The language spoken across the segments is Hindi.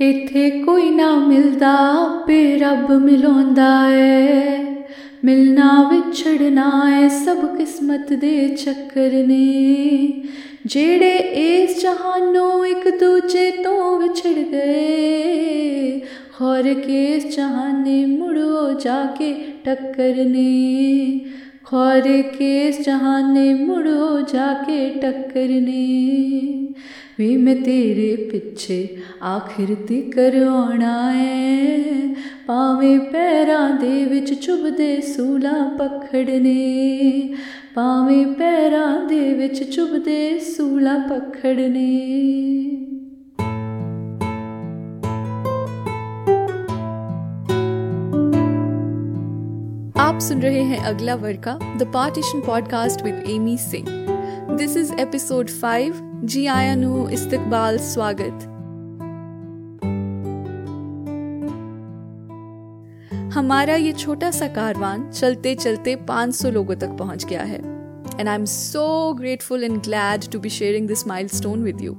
ਇੱਥੇ ਕੋਈ ਨਾ ਮਿਲਦਾ, ਆਪੇ ਰੱਬ ਮਿਲਾਉਂਦਾ ਏ। ਮਿਲਣਾ ਵਿਛੜਨਾ ਏ, ਸਭ ਕਿਸਮਤ ਦੇ ਚੱਕਰ ਨੇ। ਜਿਹੜੇ ਇਸ ਜਹਾਨੋਂ ਇੱਕ ਦੂਜੇ ਤੋਂ ਵਿਛੜ ਗਏ ਖੌਰ ਕੇ ਇਸ ਜਹਾਨੇ ਮੁੜੋ ਜਾ ਕੇ ਟੱਕਰ ਨੇ? खौर के जहाने मुड़ो जाके टक्करने वे मैं तेरे ਪਿੱਛੇ ਆਖਿਰ ਤਿਕਰ ਆਉਣਾ ਏ ਪਾਵੇਂ ਪੈਰਾਂ ਦੇ ਵਿੱਚ ਚੁਭਦੇ ਸੂਲਾ ਪਖੜਨੇ ਪਾਵੇਂ ਪੈਰਾਂ ਦੇ ਵਿੱਚ ਚੁਭਦੇ ਸੂਲਾ ਪਖੜਨੇ आप सुन रहे हैं अगला वर्ग का the Partition Podcast with Amy Singh this is episode five जी आया नु इस्तकबाल स्वागत हमारा ये छोटा सा कारवान चलते चलते 500 लोगों तक पहुंच गया है and I am so grateful and glad to be sharing this milestone with you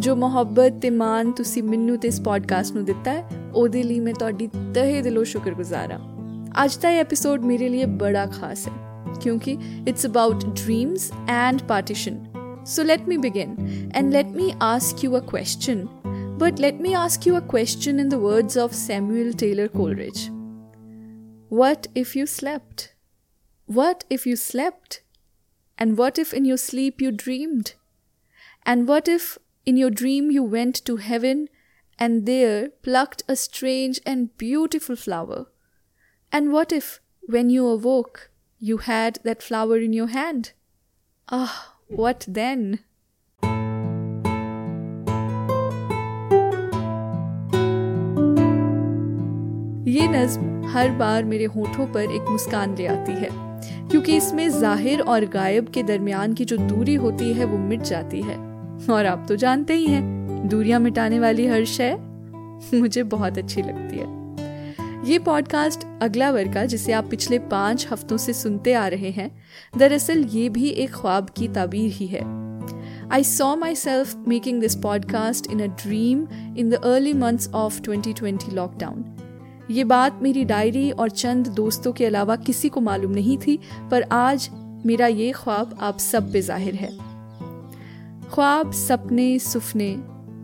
ਜੋ ਮੁਹੱਬਤ ਤੇ ਮਾਨ ਤੁਸੀਂ ਮੈਨੂੰ ਤੇ ਇਸ ਪੋਡਕਾਸਟ ਨੂੰ ਦਿੱਤਾ ਹੈ ਉਹਦੇ ਲਈ ਮੈਂ ਤੁਹਾਡੀ ਤਹਿ ਦਿਲੋਂ ਸ਼ੁਕਰਗੁਜ਼ਾਰ ਹਾਂ आज episode ये एपिसोड मेरे लिए बड़ा खास है क्योंकि it's about dreams So let me begin and let me ask you a question. But let me ask you a question in the words of Samuel Taylor Coleridge What if you slept? What if you slept? And what if in your sleep you dreamed? And what if in your dream you went to heaven and there plucked a strange and beautiful flower? And what if, when you awoke, you had that flower in your hand? Ah, oh, what then? ये नज्म हर बार मेरे होठों पर एक मुस्कान ले आती है क्योंकि इसमें ज़ाहिर और गायब के दरमियान की जो दूरी होती है वो मिट जाती है और आप तो जानते ही हैं दूरियाँ मिटाने वाली हर शय मुझे बहुत अच्छी लगती है ये पॉडकास्ट अगला वर्ग जिसे आप पिछले पाँच हफ्तों से सुनते आ रहे हैं, दरअसल ये भी एक ख्वाब की ताबीर ही है। I saw myself making this podcast in a dream in the early months of 2020 lockdown ये बात मेरी डायरी और चंद दोस्तों के अलावा किसी को मालूम नहीं थी, पर आज मेरा ये ख्वाब आप सब पे ज़ाहिर है। ख्वाब सपने, सुफने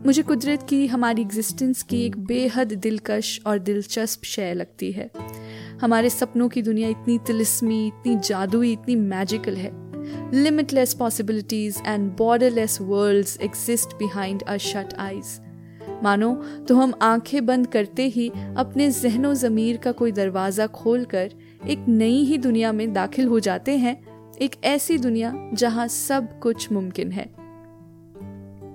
मुझे कुदरत की, हमारी एग्जिस्टेंस की एक बेहद दिलकश और दिलचस्प शय लगती है। हमारे सपनों की दुनिया इतनी तिलिस्मी, इतनी जादुई, इतनी मैजिकल है। Limitless possibilities and borderless worlds exist behind a shut eyes मानो तो हम आँखें बंद करते ही अपने जहनो ज़मीर का कोई दरवाज़ा खोलकर एक नई ही दुनिया में दाखिल हो जाते हैं, एक ऐसी दुनिया जहाँ सब कुछ मुमकिन है।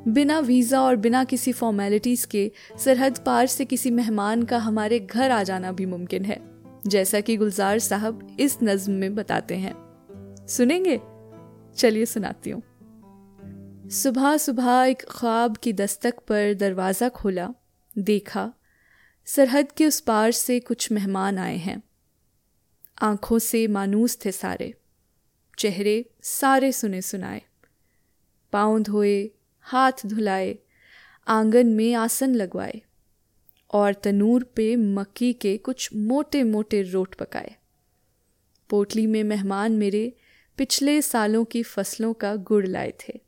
बिना वीज़ा और बिना किसी फॉर्मेलिटीज़ के सरहद पार से किसी मेहमान का हमारे घर आ जाना भी मुमकिन है, जैसा कि गुलजार साहब इस नज्म में बताते हैं। सुनेंगे? चलिए सुनाती हूँ। सुबह सुबह एक ख्वाब की दस्तक पर दरवाज़ा खोला, देखा, सरहद के उस पार से कुछ मेहमान आए हैं। आँखों से मानूस थे सारे, चेहरे सारे सुने सुनाए पाँव धोए हाथ धुलाए, आँगन में आसन लगवाए और तनूर पे मक्की के कुछ मोटे मोटे रोट पकाए। पोटली में मेहमान मेरे पिछले सालों की फ़सलों का गुड़ लाए थे।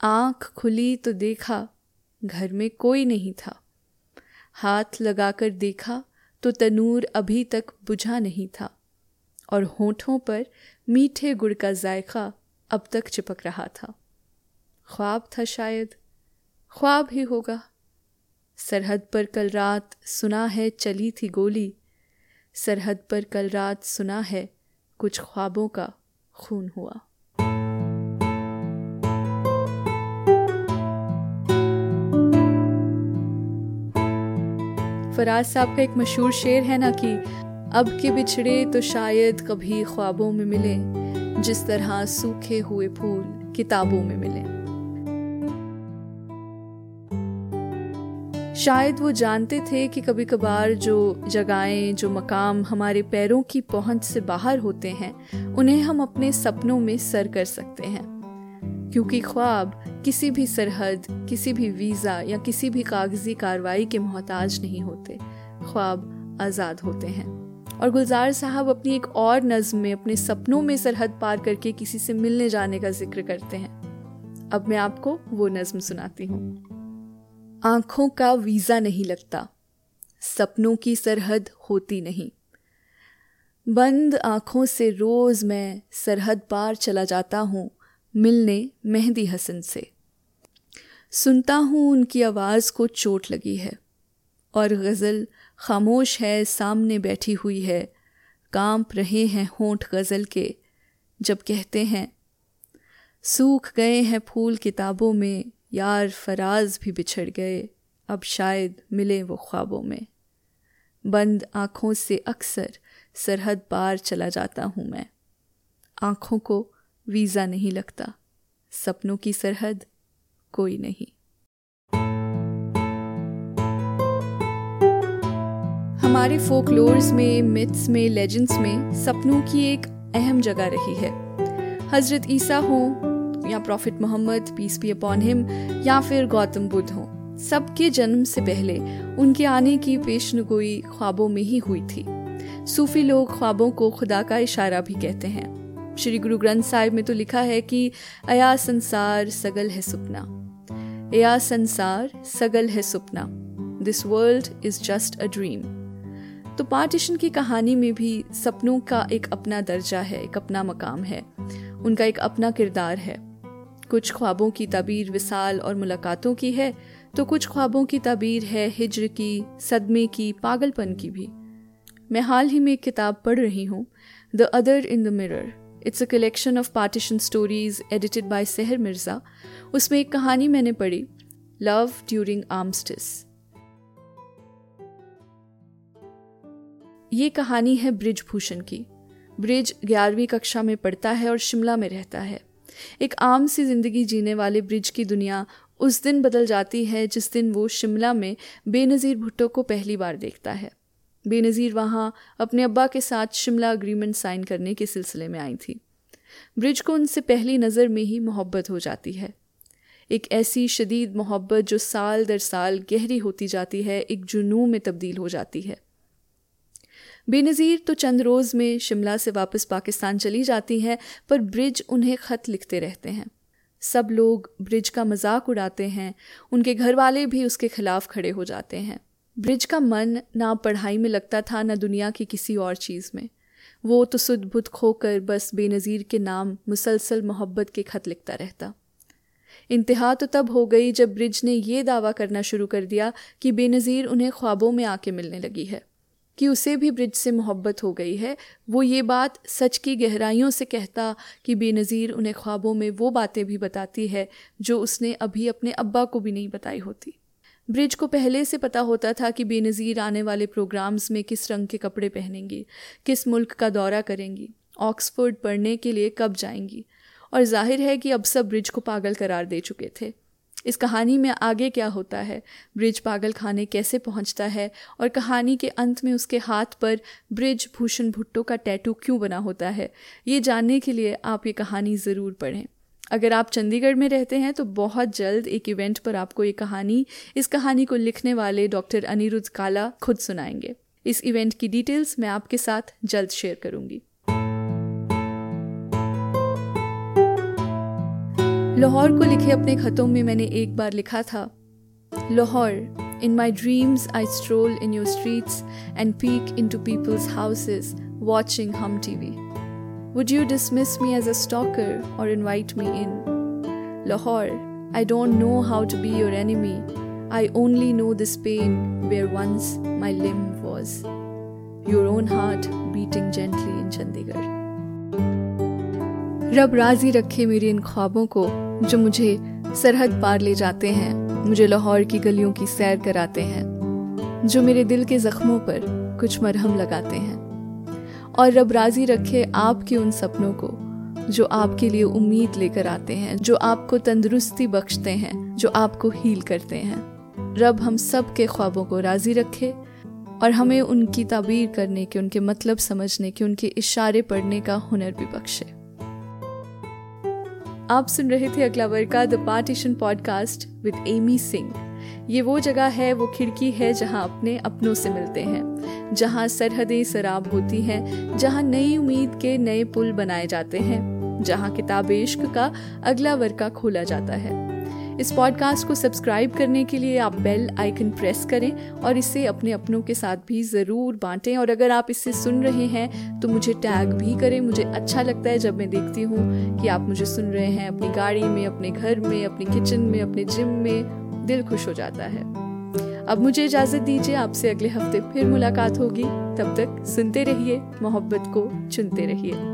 आँख खुली तो देखा, घर में कोई नहीं था। हाथ लगाकर देखा तो तनूर अभी तक बुझा नहीं था और होठों पर मीठे गुड़ का जायका अब तक चिपक रहा था। ख्वाब था शायद। ख्वाब ही होगा। सरहद पर कल रात सुना है चली थी गोली। सरहद पर कल रात सुना है कुछ ख्वाबों का खून हुआ। फराज साहब का एक मशहूर शेर है ना कि, अब के बिछड़े तो शायद कभी ख्वाबों में मिले, जिस तरह सूखे हुए फूल किताबों में मिले। शायद वो जानते थे कि कभी कभार जो जगहें, जो मकाम हमारे पैरों की पहुँच से बाहर होते हैं, उन्हें हम अपने सपनों में सर कर सकते हैं। क्योंकि ख्वाब किसी भी सरहद, किसी भी वीज़ा या किसी भी कागज़ी कार्रवाई के मोहताज नहीं होते। ख्वाब आज़ाद होते हैं। और गुलजार साहब अपनी एक और नज्म में, अपने सपनों में सरहद पार करके किसी से मिलने जाने का ज़िक्र करते हैं। अब मैं आपको वो नज्म सुनाती हूँ। आँखों का वीज़ा नहीं लगता। सपनों की सरहद होती नहीं। बंद आँखों से रोज़ मैं सरहद पार चला जाता हूँ मिलने मेहंदी हसन से। सुनता हूँ उनकी आवाज़ को चोट लगी है और गज़ल खामोश है, सामने बैठी हुई है। काँप रहे हैं होंठ गज़ल के, जब कहते हैं, सूख गए हैं फूल किताबों में यार फराज भी बिछड़ गए। अब शायद मिले वो ख्वाबों में। बंद आँखों से अक्सर सरहद पार चला जाता हूँ मैं। आँखों को वीज़ा नहीं लगता। सपनों की सरहद कोई नहीं। हमारे फोकलोर्स में मिथ्स में लेजेंड्स में सपनों की एक अहम जगह रही है। हज़रत ईसा हो या prophet Mohammed peace be upon him या फिर गौतम बुद्ध हो। सबके जन्म से पहले उनके आने की पेशनगोई ख्वाबों में ही हुई थी। सूफी लोग ख्वाबों को खुदा का इशारा भी कहते हैं। श्री गुरु ग्रंथ साहिब में तो लिखा है कि, अया संसार, सगल है सपना। अया संसार, सगल है सपना। This world is just a dream तो पार्टीशन की कहानी में भी सपनों का एक अपना दर्जा है, एक अपना मकाम है। उनका एक अपना किरदार है। कुछ ख्वाबों की तबीर विसाल और मुलाकातों की है तो कुछ ख्वाबों की तबीर है हिजर की, सदमे की, पागलपन की भी। मैं हाल ही में एक किताब पढ़ रही हूँ the other in the mirror it's a collection of partition stories edited by Sehar Mirza उसमें एक कहानी मैंने पढ़ी लव ड्यूरिंग आर्मस्टिस ये कहानी है ब्रिज भूषण की। ब्रिज ग्यारहवीं कक्षा में पढ़ता है और शिमला में रहता है। एक आम सी ज़िंदगी जीने वाले ब्रिज की दुनिया उस दिन बदल जाती है जिस दिन वो शिमला में बेनज़ीर भुट्टो को पहली बार देखता है। बेनज़ीर वहाँ अपने अब्बा के साथ शिमला अग्रीमेंट साइन करने के सिलसिले में आई थी। ब्रिज को उनसे पहली नज़र में ही मोहब्बत हो जाती है। एक ऐसी शदीद मोहब्बत जो साल दर साल गहरी होती जाती है, एक जुनू में तब्दील हो जाती है। बेनज़ीर तो चंद रोज़ में शिमला से वापस पाकिस्तान चली जाती हैं, पर ब्रिज उन्हें ख़त लिखते रहते हैं। सब लोग ब्रिज का मज़ाक उड़ाते हैं, उनके घर वाले भी उसके खिलाफ खड़े हो जाते हैं। ब्रिज का मन ना पढ़ाई में लगता था, ना दुनिया की किसी और चीज़ में। वो तो सुध बुध खोकर बस बेनज़ीर के नाम मुसलसल मोहब्बत के खत लिखता रहता। इंतहा तो तब हो गई जब ब्रिज ने ये दावा करना शुरू कर दिया कि बेनज़ीर उन्हें ख्वाबों में आके मिलने लगी है। कि उसे भी ब्रिज से मोहब्बत हो गई है। वो ये बात सच की गहराइयों से कहता कि बेनज़ीर उन्हें ख्वाबों में वो बातें भी बताती है, जो उसने अभी अपने अब्बा को भी नहीं बताई होती। ब्रिज को पहले से पता होता था कि बेनज़ीर आने वाले प्रोग्राम्स में किस रंग के कपड़े पहनेंगी, किस मुल्क का दौरा करेंगी, ऑक्सफोर्ड पढ़ने के लिए कब जाएँगी। और ज़ाहिर है कि अब सब ब्रिज को पागल करार दे चुके थे। इस कहानी में आगे क्या होता है? ब्रिज पागल खाने कैसे पहुँचता है? और कहानी के अंत में उसके हाथ पर ब्रिज भूषण भुट्टो का टैटू क्यों बना होता है? ये जानने के लिए आप ये कहानी ज़रूर पढ़ें। अगर आप चंडीगढ़ में रहते हैं तो बहुत जल्द एक इवेंट पर आपको ये कहानी, इस कहानी को लिखने वाले डॉक्टर अनिरुद्ध काला खुद सुनाएँगे। इस इवेंट की डिटेल्स मैं आपके साथ जल्द शेयर करूँगी। लाहौर को लिखे अपने खतों में मैंने एक बार लिखा था, Lahore in my dreams I stroll in your streets and peek into people's houses watching Hum TV would you dismiss me as a stalker और invite me in Lahore I don't know how to be your enemy I only know this pain where once my limb was your own heart beating gently in Chandigarh रब राज़ी रखे मेरे इन ख्वाबों को, जो मुझे सरहद पार ले जाते हैं, मुझे लाहौर की गलियों की सैर कराते हैं, जो मेरे दिल के जख्मों पर कुछ मरहम लगाते हैं। और रब राज़ी रखे आपके उन सपनों को, जो आपके लिए उम्मीद लेकर आते हैं, जो आपको तंदुरुस्ती बख्शते हैं, जो आपको हील करते हैं। रब हम सब के ख्वाबों को राज़ी रखे और हमें उनकी ताबीर करने के, उनके मतलब समझने के, उनके इशारे पढ़ने का हुनर भी बख्शे। आप सुन रहे थे अगला वर्का the partition podcast with Amy Singh ये वो जगह है, वो खिड़की है जहाँ अपने अपनों से मिलते हैं, जहाँ सरहदें शराब होती हैं, जहाँ नई उम्मीद के नए पुल बनाए जाते हैं, जहाँ किताब इश्क का अगला वर्का खोला जाता है। इस पॉडकास्ट को सब्सक्राइब करने के लिए आप बेल आइकन प्रेस करें और इसे अपने अपनों के साथ भी ज़रूर बांटें। और अगर आप इसे सुन रहे हैं तो मुझे टैग भी करें। मुझे अच्छा लगता है जब मैं देखती हूँ कि आप मुझे सुन रहे हैं। अपनी गाड़ी में, अपने घर में, अपने किचन में, अपने जिम में दिल खुश हो जाता है। अब मुझे इजाज़त दीजिए, आपसे अगले हफ़्ते फिर मुलाकात होगी। तब तक सुनते रहिए, मोहब्बत को चुनते रहिए।